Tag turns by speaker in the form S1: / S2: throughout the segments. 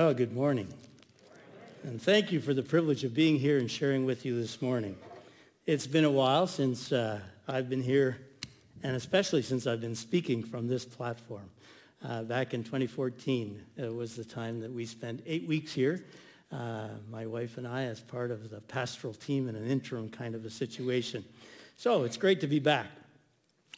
S1: Well, good morning. And thank you for the privilege of being here and sharing with you this morning. It's been a while since uh, I've been here, and especially since I've been speaking from this platform. Uh, back in 2014 it was the time that we spent eight weeks here, uh, my wife and I, as part of the pastoral team in an interim kind of a situation. So it's great to be back.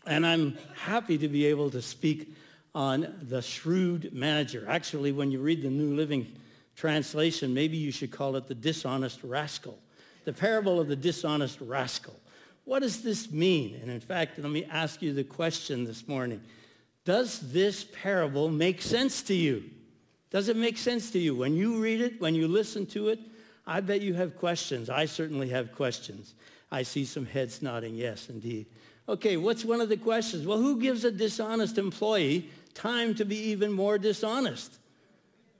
S1: And I'm happy to be able to speak on the shrewd manager. Actually, when you read the New Living Translation, maybe you should call it the dishonest rascal. The parable of the dishonest rascal. What does this mean? And in fact, let me ask you the question this morning. Does this parable make sense to you? Does it make sense to you? When you read it, when you listen to it, I bet you have questions. I certainly have questions. I see some heads nodding, yes, indeed. Okay, what's one of the questions? Well, who gives a dishonest employee time to be even more dishonest.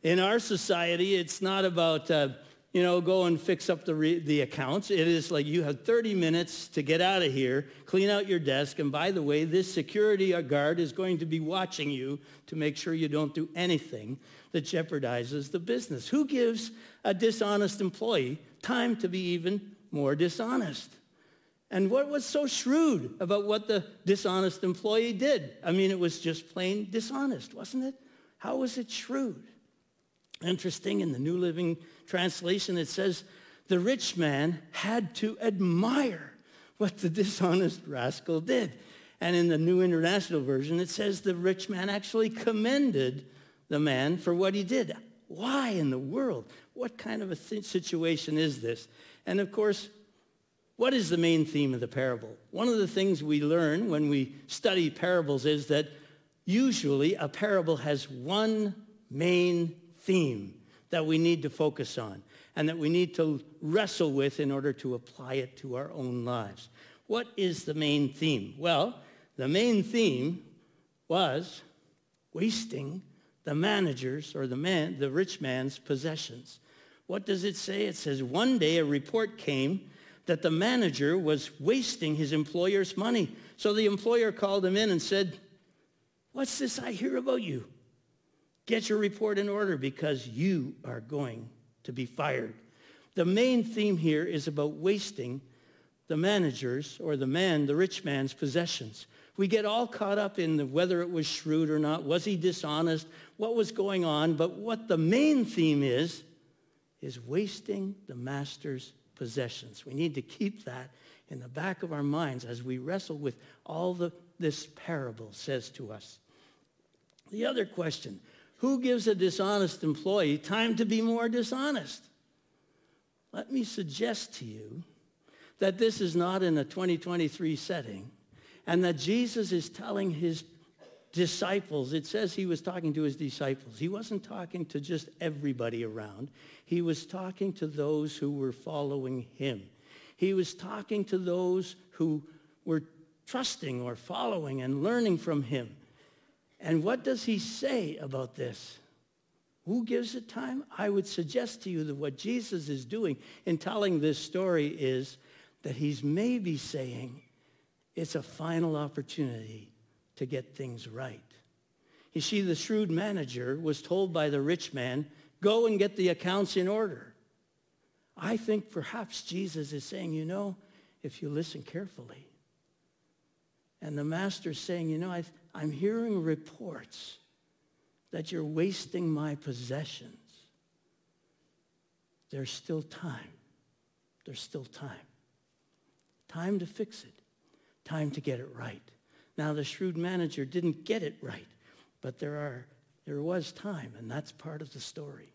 S1: In our society, it's not about, uh, you know, go and fix up the, re- the accounts. It is like you have 30 minutes to get out of here, clean out your desk, and by the way, this security guard is going to be watching you to make sure you don't do anything that jeopardizes the business. Who gives a dishonest employee time to be even more dishonest? And what was so shrewd about what the dishonest employee did? I mean, it was just plain dishonest, wasn't it? How was it shrewd? Interesting, in the New Living Translation, it says, the rich man had to admire what the dishonest rascal did. And in the New International Version, it says the rich man actually commended the man for what he did. Why in the world? What kind of a situation is this? And of course, what is the main theme of the parable? One of the things we learn when we study parables is that usually a parable has one main theme that we need to focus on and that we need to wrestle with in order to apply it to our own lives. What is the main theme? Well, the main theme was wasting the manager's or the man, the rich man's possessions. What does it say? It says, one day a report came that the manager was wasting his employer's money. So the employer called him in and said, what's this I hear about you? Get your report in order because you are going to be fired. The main theme here is about wasting the manager's or the man, the rich man's possessions. We get all caught up in the, whether it was shrewd or not. Was he dishonest? What was going on? But what the main theme is, is wasting the master's possessions. We need to keep that in the back of our minds as we wrestle with all that this parable says to us. The other question, who gives a dishonest employee time to be more dishonest? Let me suggest to you that this is not in a 2023 setting and that Jesus is telling his disciples, it says he was talking to his disciples. He wasn't talking to just everybody around. He was talking to those who were following him. He was talking to those who were trusting or following and learning from him. And what does he say about this? Who gives it time? I would suggest to you that what Jesus is doing in telling this story is that he's maybe saying it's a final opportunity to get things right. You see, the shrewd manager was told by the rich man, go and get the accounts in order. I think perhaps Jesus is saying, you know, if you listen carefully. And the master's saying, you know, i am hearing reports that you're wasting my possessions. There's still time. There's still time. Time to fix it. Time to get it right. Now, the shrewd manager didn't get it right, but there, are, there was time, and that's part of the story.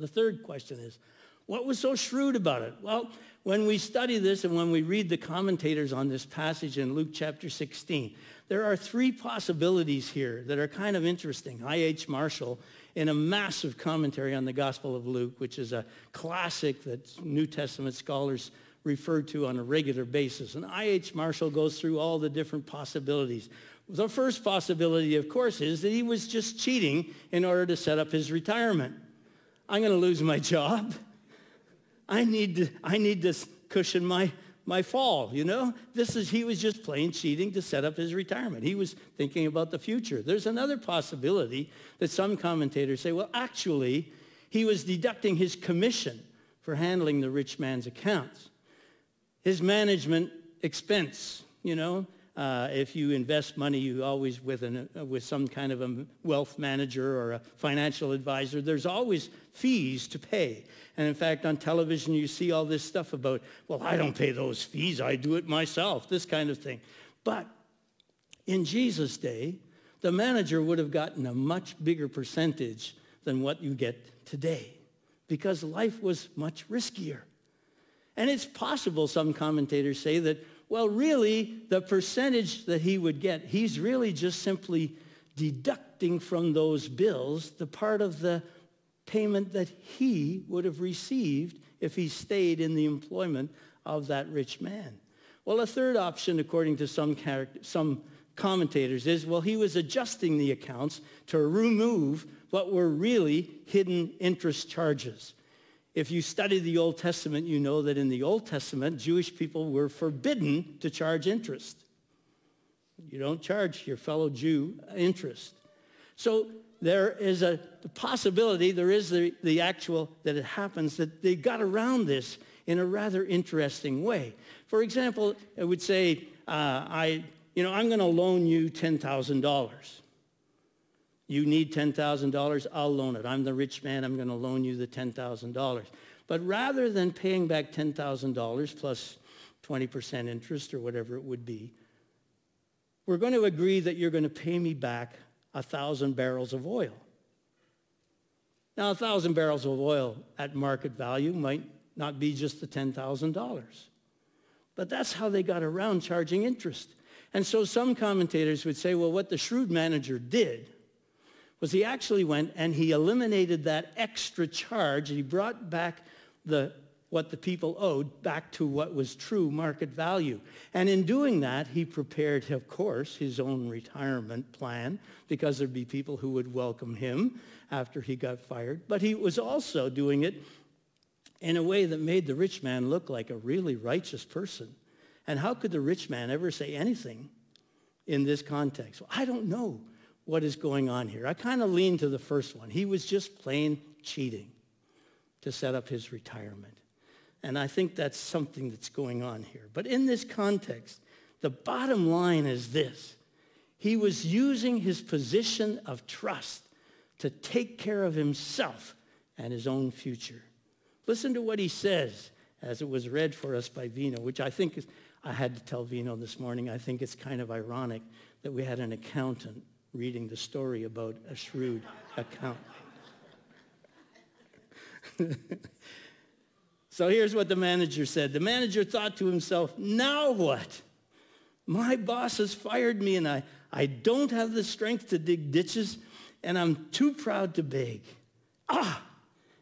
S1: The third question is, what was so shrewd about it? Well, when we study this and when we read the commentators on this passage in Luke chapter 16, there are three possibilities here that are kind of interesting. I.H. Marshall, in a massive commentary on the Gospel of Luke, which is a classic that New Testament scholars referred to on a regular basis. And I.H. Marshall goes through all the different possibilities. The first possibility, of course, is that he was just cheating in order to set up his retirement. I'm going to lose my job. I need to, I need to cushion my, my fall, you know? This is, he was just plain cheating to set up his retirement. He was thinking about the future. There's another possibility that some commentators say, well, actually, he was deducting his commission for handling the rich man's accounts. His management expense, you know, uh, if you invest money, you always with, an, uh, with some kind of a wealth manager or a financial advisor, there's always fees to pay. And in fact, on television, you see all this stuff about, well, I don't pay those fees. I do it myself, this kind of thing. But in Jesus' day, the manager would have gotten a much bigger percentage than what you get today because life was much riskier. And it's possible, some commentators say, that well, really, the percentage that he would get, he's really just simply deducting from those bills the part of the payment that he would have received if he stayed in the employment of that rich man. Well, a third option, according to some, some commentators, is, well, he was adjusting the accounts to remove what were really hidden interest charges. If you study the Old Testament, you know that in the Old Testament, Jewish people were forbidden to charge interest. You don't charge your fellow Jew interest. So there is a possibility, there is the, the actual, that it happens, that they got around this in a rather interesting way. For example, it would say, uh, I, you know, I'm going to loan you $10,000. You need $10,000, I'll loan it. I'm the rich man, I'm going to loan you the $10,000. But rather than paying back $10,000 plus 20% interest or whatever it would be, we're going to agree that you're going to pay me back a 1,000 barrels of oil. Now, a 1,000 barrels of oil at market value might not be just the $10,000. But that's how they got around charging interest. And so some commentators would say, well, what the shrewd manager did was he actually went and he eliminated that extra charge. He brought back the, what the people owed back to what was true market value. And in doing that, he prepared, of course, his own retirement plan because there'd be people who would welcome him after he got fired. But he was also doing it in a way that made the rich man look like a really righteous person. And how could the rich man ever say anything in this context? Well, I don't know what is going on here. I kind of lean to the first one. He was just plain cheating to set up his retirement. And I think that's something that's going on here. But in this context, the bottom line is this. He was using his position of trust to take care of himself and his own future. Listen to what he says as it was read for us by Vino, which I think is, I had to tell Vino this morning, I think it's kind of ironic that we had an accountant reading the story about a shrewd accountant. so here's what the manager said. The manager thought to himself, now what? My boss has fired me and I, I don't have the strength to dig ditches and I'm too proud to beg. Ah!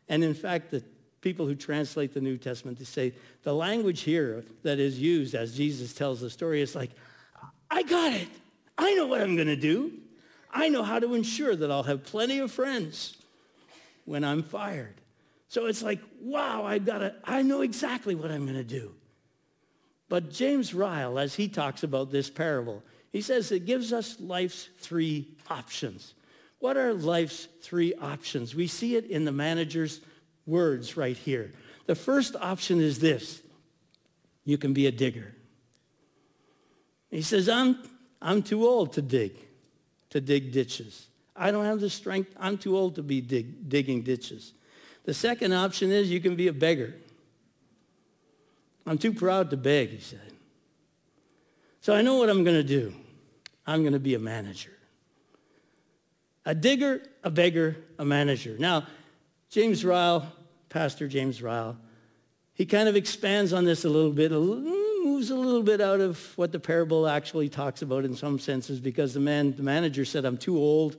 S1: And in fact, the people who translate the New Testament, they say the language here that is used as Jesus tells the story is like, I got it. I know what I'm going to do. I know how to ensure that I'll have plenty of friends when I'm fired. So it's like, wow, I've got to, I know exactly what I'm going to do. But James Ryle, as he talks about this parable, he says it gives us life's three options. What are life's three options? We see it in the manager's words right here. The first option is this. You can be a digger. He says, I'm, I'm too old to dig to dig ditches. I don't have the strength. I'm too old to be dig, digging ditches. The second option is you can be a beggar. I'm too proud to beg, he said. So I know what I'm going to do. I'm going to be a manager. A digger, a beggar, a manager. Now, James Ryle, Pastor James Ryle, he kind of expands on this a little bit, a little, moves a little bit out of what the parable actually talks about in some senses because the man, the manager said, I'm too old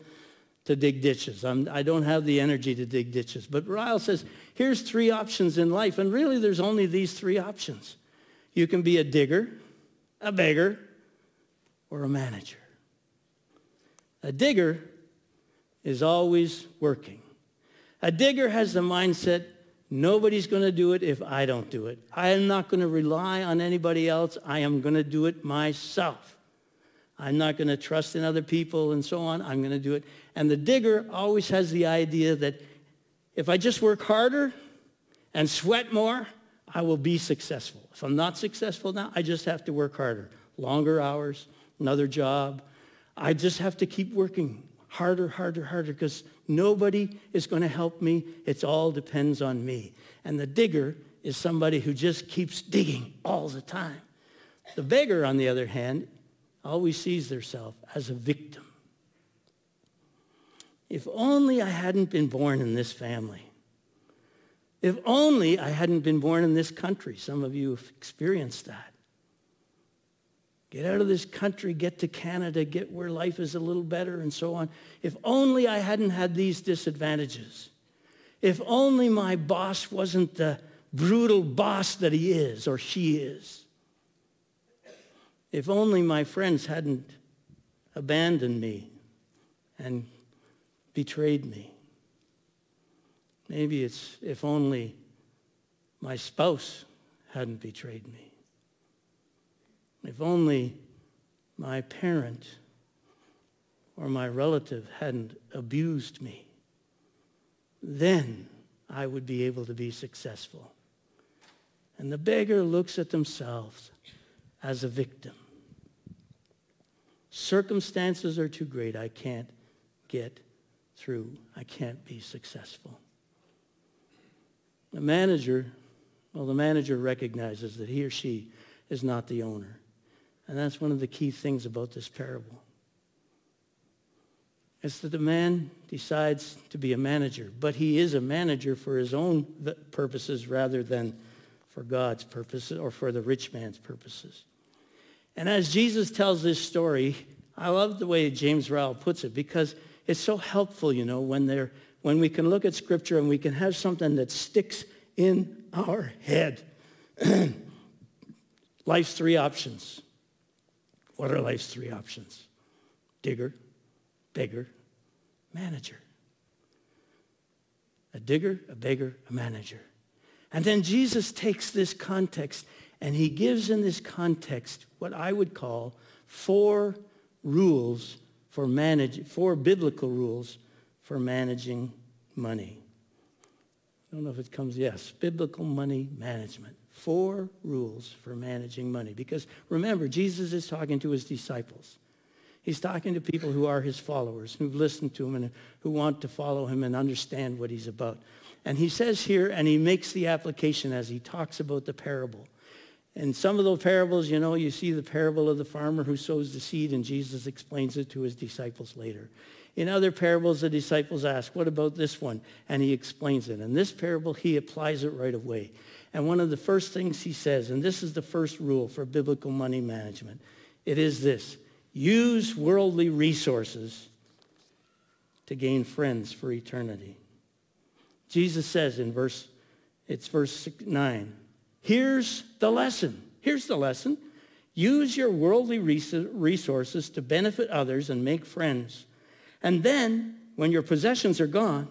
S1: to dig ditches. I'm, I do not have the energy to dig ditches. But Ryle says, here's three options in life. And really, there's only these three options. You can be a digger, a beggar, or a manager. A digger is always working. A digger has the mindset Nobody's going to do it if I don't do it. I am not going to rely on anybody else. I am going to do it myself. I'm not going to trust in other people and so on. I'm going to do it. And the digger always has the idea that if I just work harder and sweat more, I will be successful. If I'm not successful now, I just have to work harder. Longer hours, another job. I just have to keep working harder, harder, harder because nobody is going to help me. It all depends on me. And the digger is somebody who just keeps digging all the time. The beggar, on the other hand, always sees themselves as a victim. If only I hadn't been born in this family. If only I hadn't been born in this country. Some of you have experienced that. Get out of this country, get to Canada, get where life is a little better and so on. If only I hadn't had these disadvantages. If only my boss wasn't the brutal boss that he is or she is. If only my friends hadn't abandoned me and betrayed me. Maybe it's if only my spouse hadn't betrayed me. If only my parent or my relative hadn't abused me, then I would be able to be successful. And the beggar looks at themselves as a victim. Circumstances are too great. I can't get through. I can't be successful. The manager, well, the manager recognizes that he or she is not the owner. And that's one of the key things about this parable. It's that the man decides to be a manager, but he is a manager for his own purposes rather than for God's purposes or for the rich man's purposes. And as Jesus tells this story, I love the way James Ryle puts it because it's so helpful, you know, when, they're, when we can look at Scripture and we can have something that sticks in our head. life's three options. What are life's three options? Digger, beggar, manager. A digger, a beggar, a manager. And then Jesus takes this context and he gives in this context what I would call four rules for manage, four biblical rules for managing money. I don't know if it comes, yes, biblical money management. Four rules for managing money. Because remember, Jesus is talking to his disciples. He's talking to people who are his followers, who've listened to him and who want to follow him and understand what he's about. And he says here, and he makes the application as he talks about the parable. And some of those parables, you know, you see the parable of the farmer who sows the seed, and Jesus explains it to his disciples later. In other parables, the disciples ask, what about this one? And he explains it. In this parable, he applies it right away. And one of the first things he says, and this is the first rule for biblical money management, it is this. Use worldly resources to gain friends for eternity. Jesus says in verse, it's verse 9, here's the lesson. Here's the lesson. Use your worldly resources to benefit others and make friends. And then, when your possessions are gone,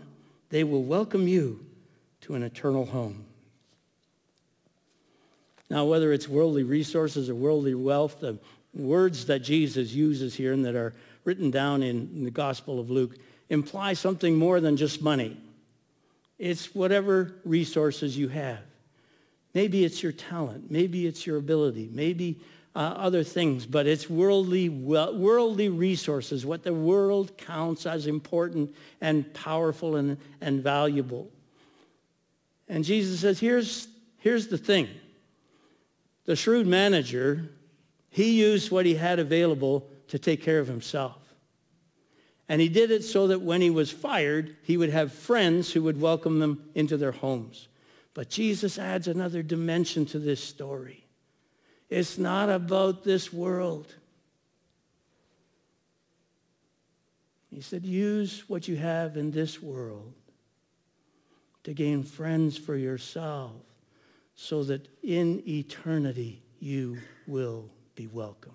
S1: they will welcome you to an eternal home. Now, whether it's worldly resources or worldly wealth, the words that Jesus uses here and that are written down in the Gospel of Luke imply something more than just money. It's whatever resources you have. Maybe it's your talent. Maybe it's your ability. Maybe uh, other things, but it's worldly, worldly resources, what the world counts as important and powerful and, and valuable. And Jesus says, here's, here's the thing. The shrewd manager, he used what he had available to take care of himself. And he did it so that when he was fired, he would have friends who would welcome them into their homes. But Jesus adds another dimension to this story. It's not about this world. He said, use what you have in this world to gain friends for yourself so that in eternity you will be welcomed.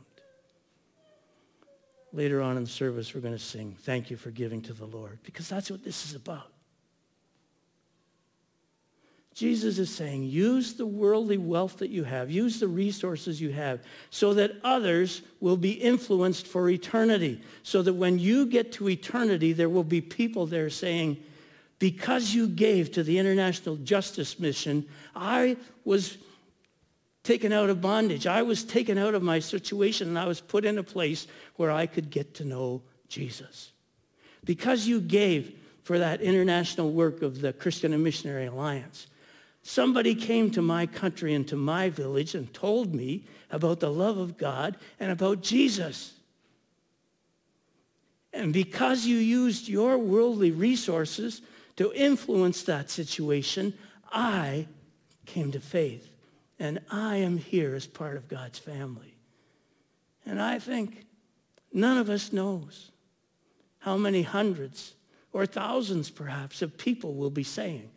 S1: Later on in the service, we're going to sing, Thank You for Giving to the Lord, because that's what this is about. Jesus is saying, use the worldly wealth that you have, use the resources you have, so that others will be influenced for eternity. So that when you get to eternity, there will be people there saying, because you gave to the International Justice Mission, I was taken out of bondage. I was taken out of my situation and I was put in a place where I could get to know Jesus. Because you gave for that international work of the Christian and Missionary Alliance, somebody came to my country and to my village and told me about the love of God and about Jesus. And because you used your worldly resources to influence that situation, I came to faith. And I am here as part of God's family. And I think none of us knows how many hundreds or thousands perhaps of people will be saying,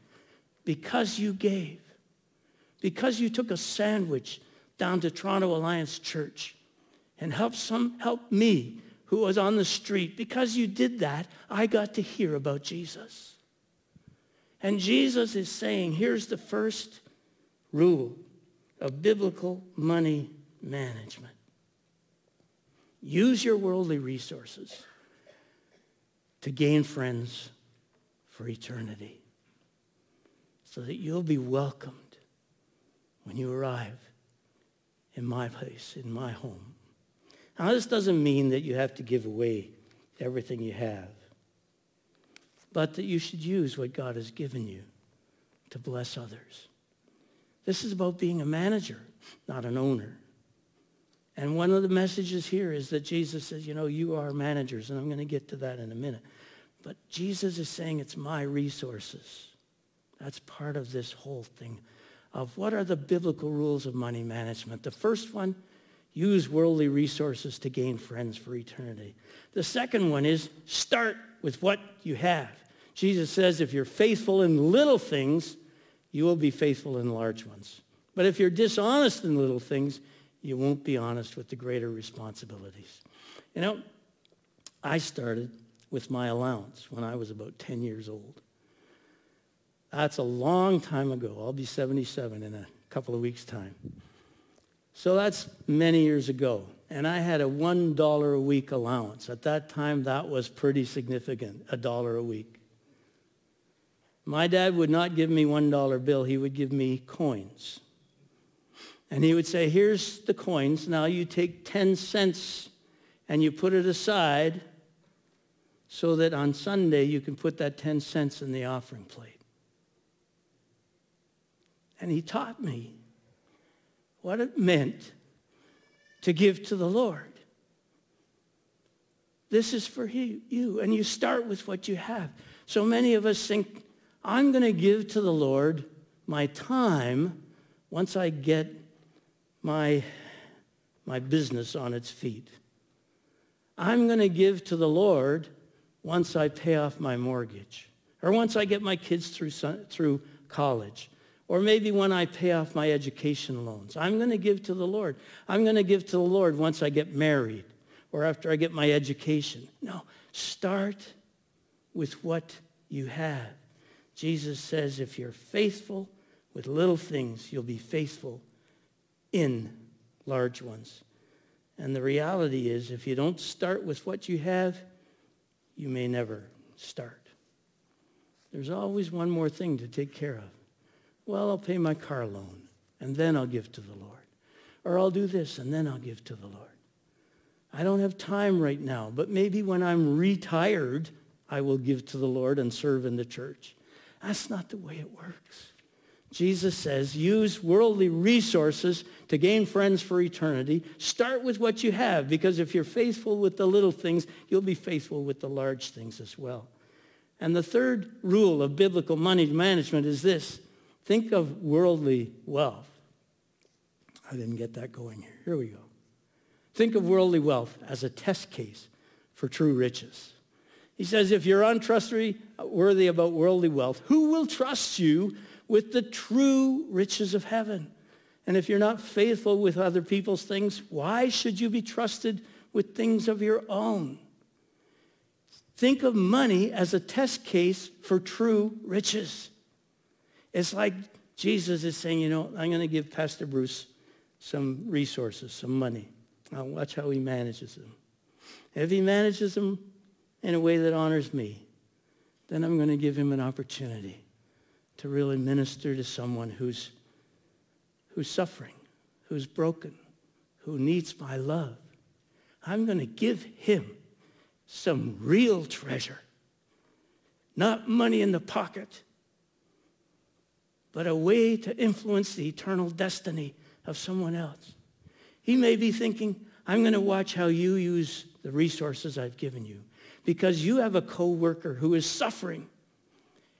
S1: because you gave, because you took a sandwich down to Toronto Alliance Church and helped some help me who was on the street, because you did that, I got to hear about Jesus. And Jesus is saying, here's the first rule of biblical money management. Use your worldly resources to gain friends for eternity so that you'll be welcomed when you arrive in my place, in my home. Now, this doesn't mean that you have to give away everything you have, but that you should use what God has given you to bless others. This is about being a manager, not an owner. And one of the messages here is that Jesus says, you know, you are managers, and I'm going to get to that in a minute. But Jesus is saying it's my resources. That's part of this whole thing of what are the biblical rules of money management. The first one, use worldly resources to gain friends for eternity. The second one is start with what you have. Jesus says if you're faithful in little things, you will be faithful in large ones. But if you're dishonest in little things, you won't be honest with the greater responsibilities. You know, I started with my allowance when I was about 10 years old. That's a long time ago. I'll be 77 in a couple of weeks' time. So that's many years ago. And I had a $1 a week allowance. At that time, that was pretty significant, a dollar a week. My dad would not give me $1 bill. He would give me coins. And he would say, here's the coins. Now you take 10 cents and you put it aside so that on Sunday you can put that 10 cents in the offering plate. And he taught me what it meant to give to the Lord. This is for you. And you start with what you have. So many of us think, I'm going to give to the Lord my time once I get my, my business on its feet. I'm going to give to the Lord once I pay off my mortgage or once I get my kids through, through college or maybe when I pay off my education loans. I'm going to give to the Lord. I'm going to give to the Lord once I get married or after I get my education. No, start with what you have. Jesus says if you're faithful with little things, you'll be faithful in large ones. And the reality is if you don't start with what you have, you may never start. There's always one more thing to take care of. Well, I'll pay my car loan and then I'll give to the Lord. Or I'll do this and then I'll give to the Lord. I don't have time right now, but maybe when I'm retired, I will give to the Lord and serve in the church. That's not the way it works. Jesus says, use worldly resources to gain friends for eternity. Start with what you have, because if you're faithful with the little things, you'll be faithful with the large things as well. And the third rule of biblical money management is this. Think of worldly wealth. I didn't get that going here. Here we go. Think of worldly wealth as a test case for true riches. He says, if you're untrustworthy about worldly wealth, who will trust you with the true riches of heaven? And if you're not faithful with other people's things, why should you be trusted with things of your own? Think of money as a test case for true riches. It's like Jesus is saying, you know, I'm going to give Pastor Bruce some resources, some money. I'll watch how he manages them. If he manages them in a way that honors me, then I'm going to give him an opportunity to really minister to someone who's, who's suffering, who's broken, who needs my love. I'm going to give him some real treasure. Not money in the pocket, but a way to influence the eternal destiny of someone else. He may be thinking, I'm going to watch how you use the resources I've given you because you have a coworker who is suffering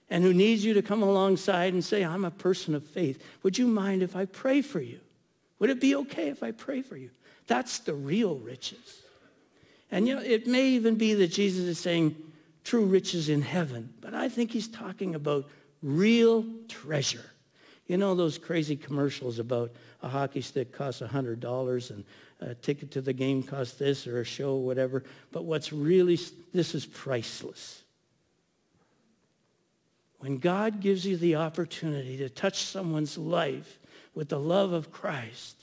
S1: and who needs you to come alongside and say, I'm a person of faith. Would you mind if I pray for you? Would it be okay if I pray for you? That's the real riches. And you know, it may even be that Jesus is saying true riches in heaven, but I think he's talking about real treasure. You know those crazy commercials about a hockey stick costs $100 and a ticket to the game costs this or a show whatever. But what's really, this is priceless. When God gives you the opportunity to touch someone's life with the love of Christ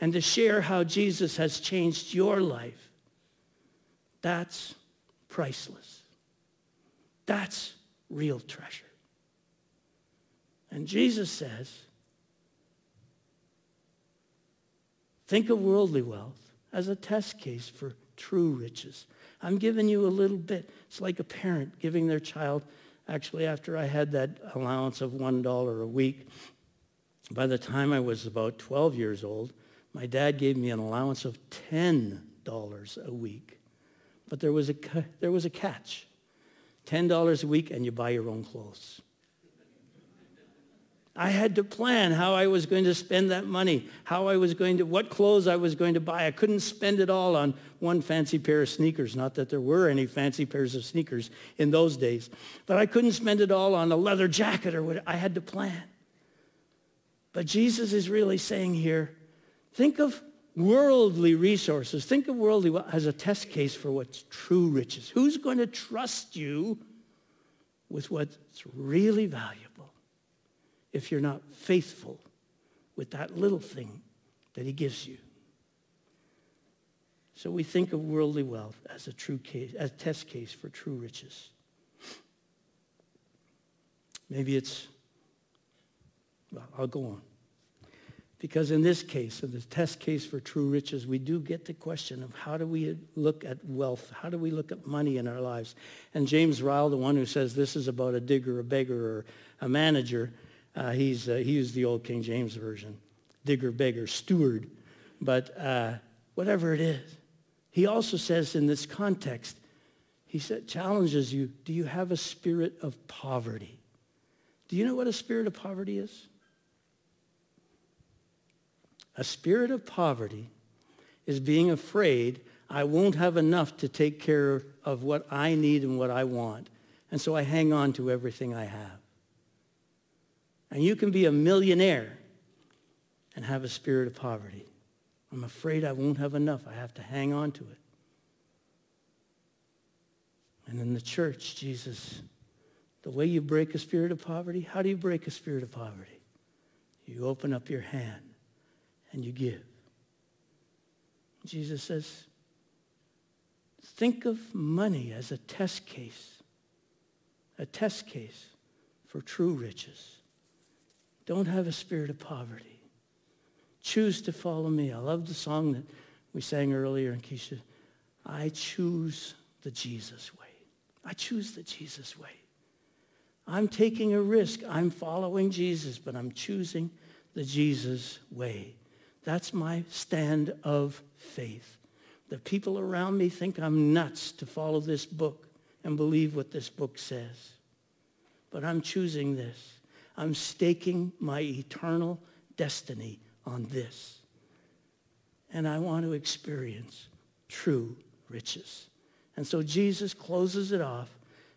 S1: and to share how Jesus has changed your life, that's priceless. That's real treasure. And Jesus says, think of worldly wealth as a test case for true riches. I'm giving you a little bit. It's like a parent giving their child, actually after I had that allowance of $1 a week, by the time I was about 12 years old, my dad gave me an allowance of $10 a week. But there was a, there was a catch. $10 a week and you buy your own clothes. I had to plan how I was going to spend that money, how I was going to, what clothes I was going to buy. I couldn't spend it all on one fancy pair of sneakers. Not that there were any fancy pairs of sneakers in those days. But I couldn't spend it all on a leather jacket or what. I had to plan. But Jesus is really saying here, think of worldly resources. Think of worldly as a test case for what's true riches. Who's going to trust you with what's really valuable if you're not faithful with that little thing that he gives you? So we think of worldly wealth as a true case, as a test case for true riches. Maybe it's, well, I'll go on. Because in this case, in the test case for true riches, we do get the question of how do we look at wealth? How do we look at money in our lives? And James Ryle, the one who says this is about a digger, a beggar, or a manager, uh, he's, uh, he used the old King James version. Digger, beggar, steward. But uh, whatever it is. He also says in this context, he said, challenges you, do you have a spirit of poverty? Do you know what a spirit of poverty is? A spirit of poverty is being afraid I won't have enough to take care of what I need and what I want. And so I hang on to everything I have. And you can be a millionaire and have a spirit of poverty. I'm afraid I won't have enough. I have to hang on to it. And in the church, Jesus, the way you break a spirit of poverty, how do you break a spirit of poverty? You open up your hand and you give. Jesus says, think of money as a test case, a test case for true riches. Don't have a spirit of poverty. Choose to follow me. I love the song that we sang earlier in Keisha. I choose the Jesus way. I choose the Jesus way. I'm taking a risk. I'm following Jesus, but I'm choosing the Jesus way. That's my stand of faith. The people around me think I'm nuts to follow this book and believe what this book says. But I'm choosing this. I'm staking my eternal destiny on this. And I want to experience true riches. And so Jesus closes it off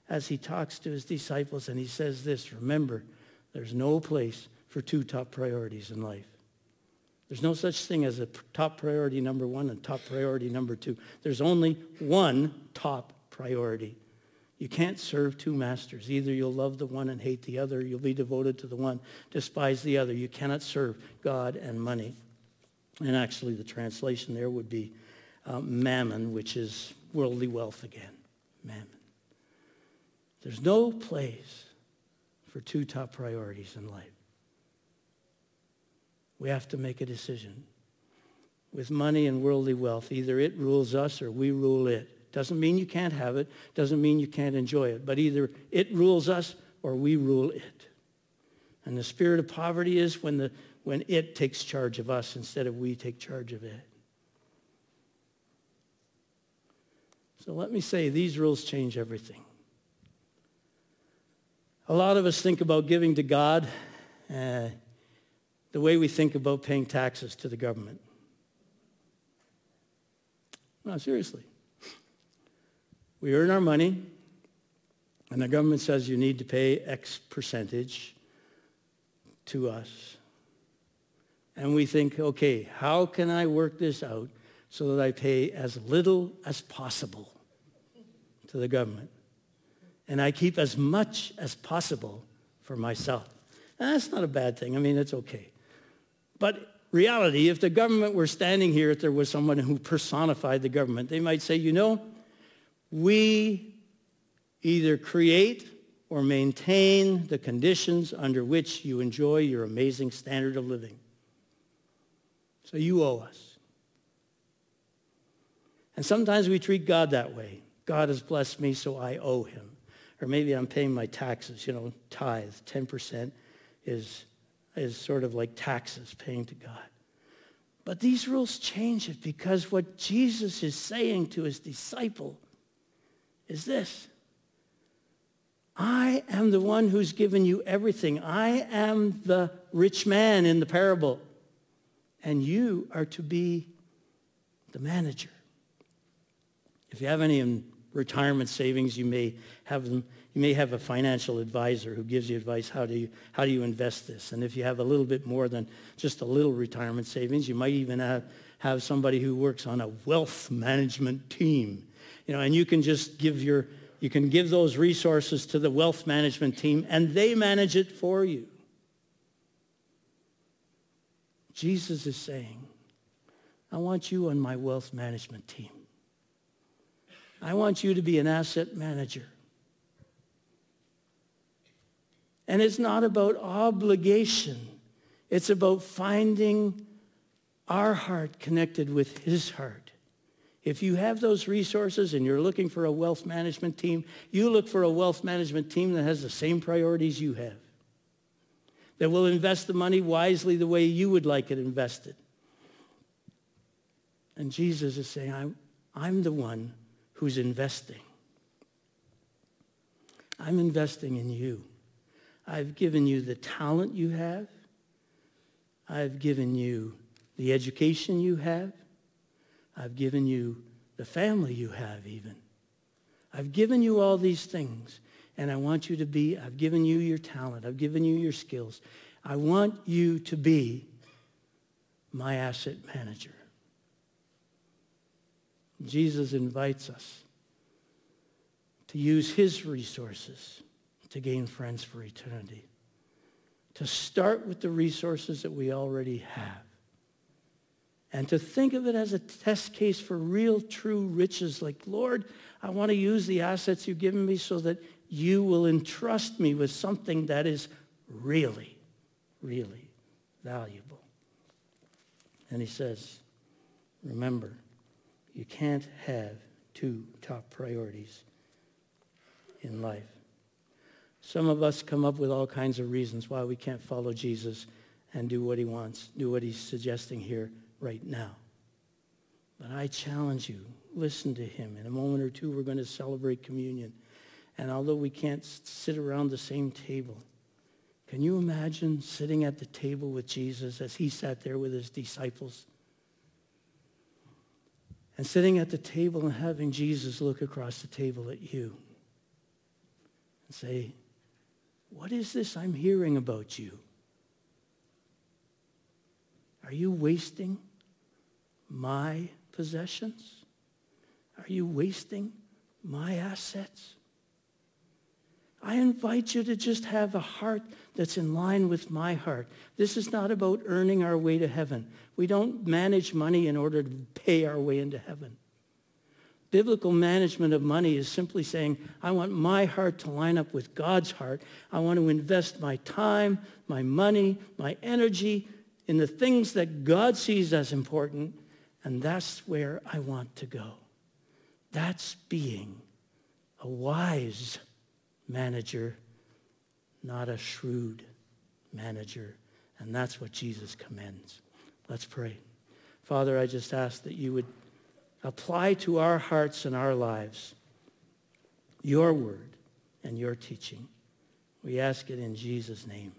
S1: as he talks to his disciples and he says this, remember, there's no place for two top priorities in life. There's no such thing as a top priority number one and top priority number two. There's only one top priority. You can't serve two masters. Either you'll love the one and hate the other, you'll be devoted to the one, despise the other. You cannot serve God and money. And actually, the translation there would be uh, mammon, which is worldly wealth again. Mammon. There's no place for two top priorities in life. We have to make a decision. With money and worldly wealth, either it rules us or we rule it. Doesn't mean you can't have it. Doesn't mean you can't enjoy it. But either it rules us or we rule it. And the spirit of poverty is when, the, when it takes charge of us instead of we take charge of it. So let me say, these rules change everything. A lot of us think about giving to God uh, the way we think about paying taxes to the government. No, seriously. We earn our money, and the government says you need to pay X percentage to us. And we think, okay, how can I work this out so that I pay as little as possible to the government? And I keep as much as possible for myself. And that's not a bad thing. I mean, it's okay. But reality, if the government were standing here, if there was someone who personified the government, they might say, you know, we either create or maintain the conditions under which you enjoy your amazing standard of living. So you owe us. And sometimes we treat God that way. God has blessed me, so I owe him. Or maybe I'm paying my taxes, you know, tithe, 10% is is sort of like taxes paying to God. But these rules change it because what Jesus is saying to his disciple is this. I am the one who's given you everything. I am the rich man in the parable. And you are to be the manager. If you have any retirement savings, you may have them you may have a financial advisor who gives you advice how do you, how do you invest this. And if you have a little bit more than just a little retirement savings, you might even have, have somebody who works on a wealth management team. You know, and you can just give your, you can give those resources to the wealth management team and they manage it for you. Jesus is saying, I want you on my wealth management team. I want you to be an asset manager. And it's not about obligation. It's about finding our heart connected with his heart. If you have those resources and you're looking for a wealth management team, you look for a wealth management team that has the same priorities you have, that will invest the money wisely the way you would like it invested. And Jesus is saying, I'm, I'm the one who's investing. I'm investing in you. I've given you the talent you have. I've given you the education you have. I've given you the family you have even. I've given you all these things. And I want you to be, I've given you your talent. I've given you your skills. I want you to be my asset manager. Jesus invites us to use his resources to gain friends for eternity. To start with the resources that we already have. And to think of it as a test case for real, true riches. Like, Lord, I want to use the assets you've given me so that you will entrust me with something that is really, really valuable. And he says, remember, you can't have two top priorities in life. Some of us come up with all kinds of reasons why we can't follow Jesus and do what he wants, do what he's suggesting here right now. But I challenge you, listen to him. In a moment or two, we're going to celebrate communion. And although we can't sit around the same table, can you imagine sitting at the table with Jesus as he sat there with his disciples? And sitting at the table and having Jesus look across the table at you and say, what is this I'm hearing about you? Are you wasting my possessions? Are you wasting my assets? I invite you to just have a heart that's in line with my heart. This is not about earning our way to heaven. We don't manage money in order to pay our way into heaven. Biblical management of money is simply saying, I want my heart to line up with God's heart. I want to invest my time, my money, my energy in the things that God sees as important, and that's where I want to go. That's being a wise manager, not a shrewd manager. And that's what Jesus commends. Let's pray. Father, I just ask that you would apply to our hearts and our lives your word and your teaching. We ask it in Jesus' name.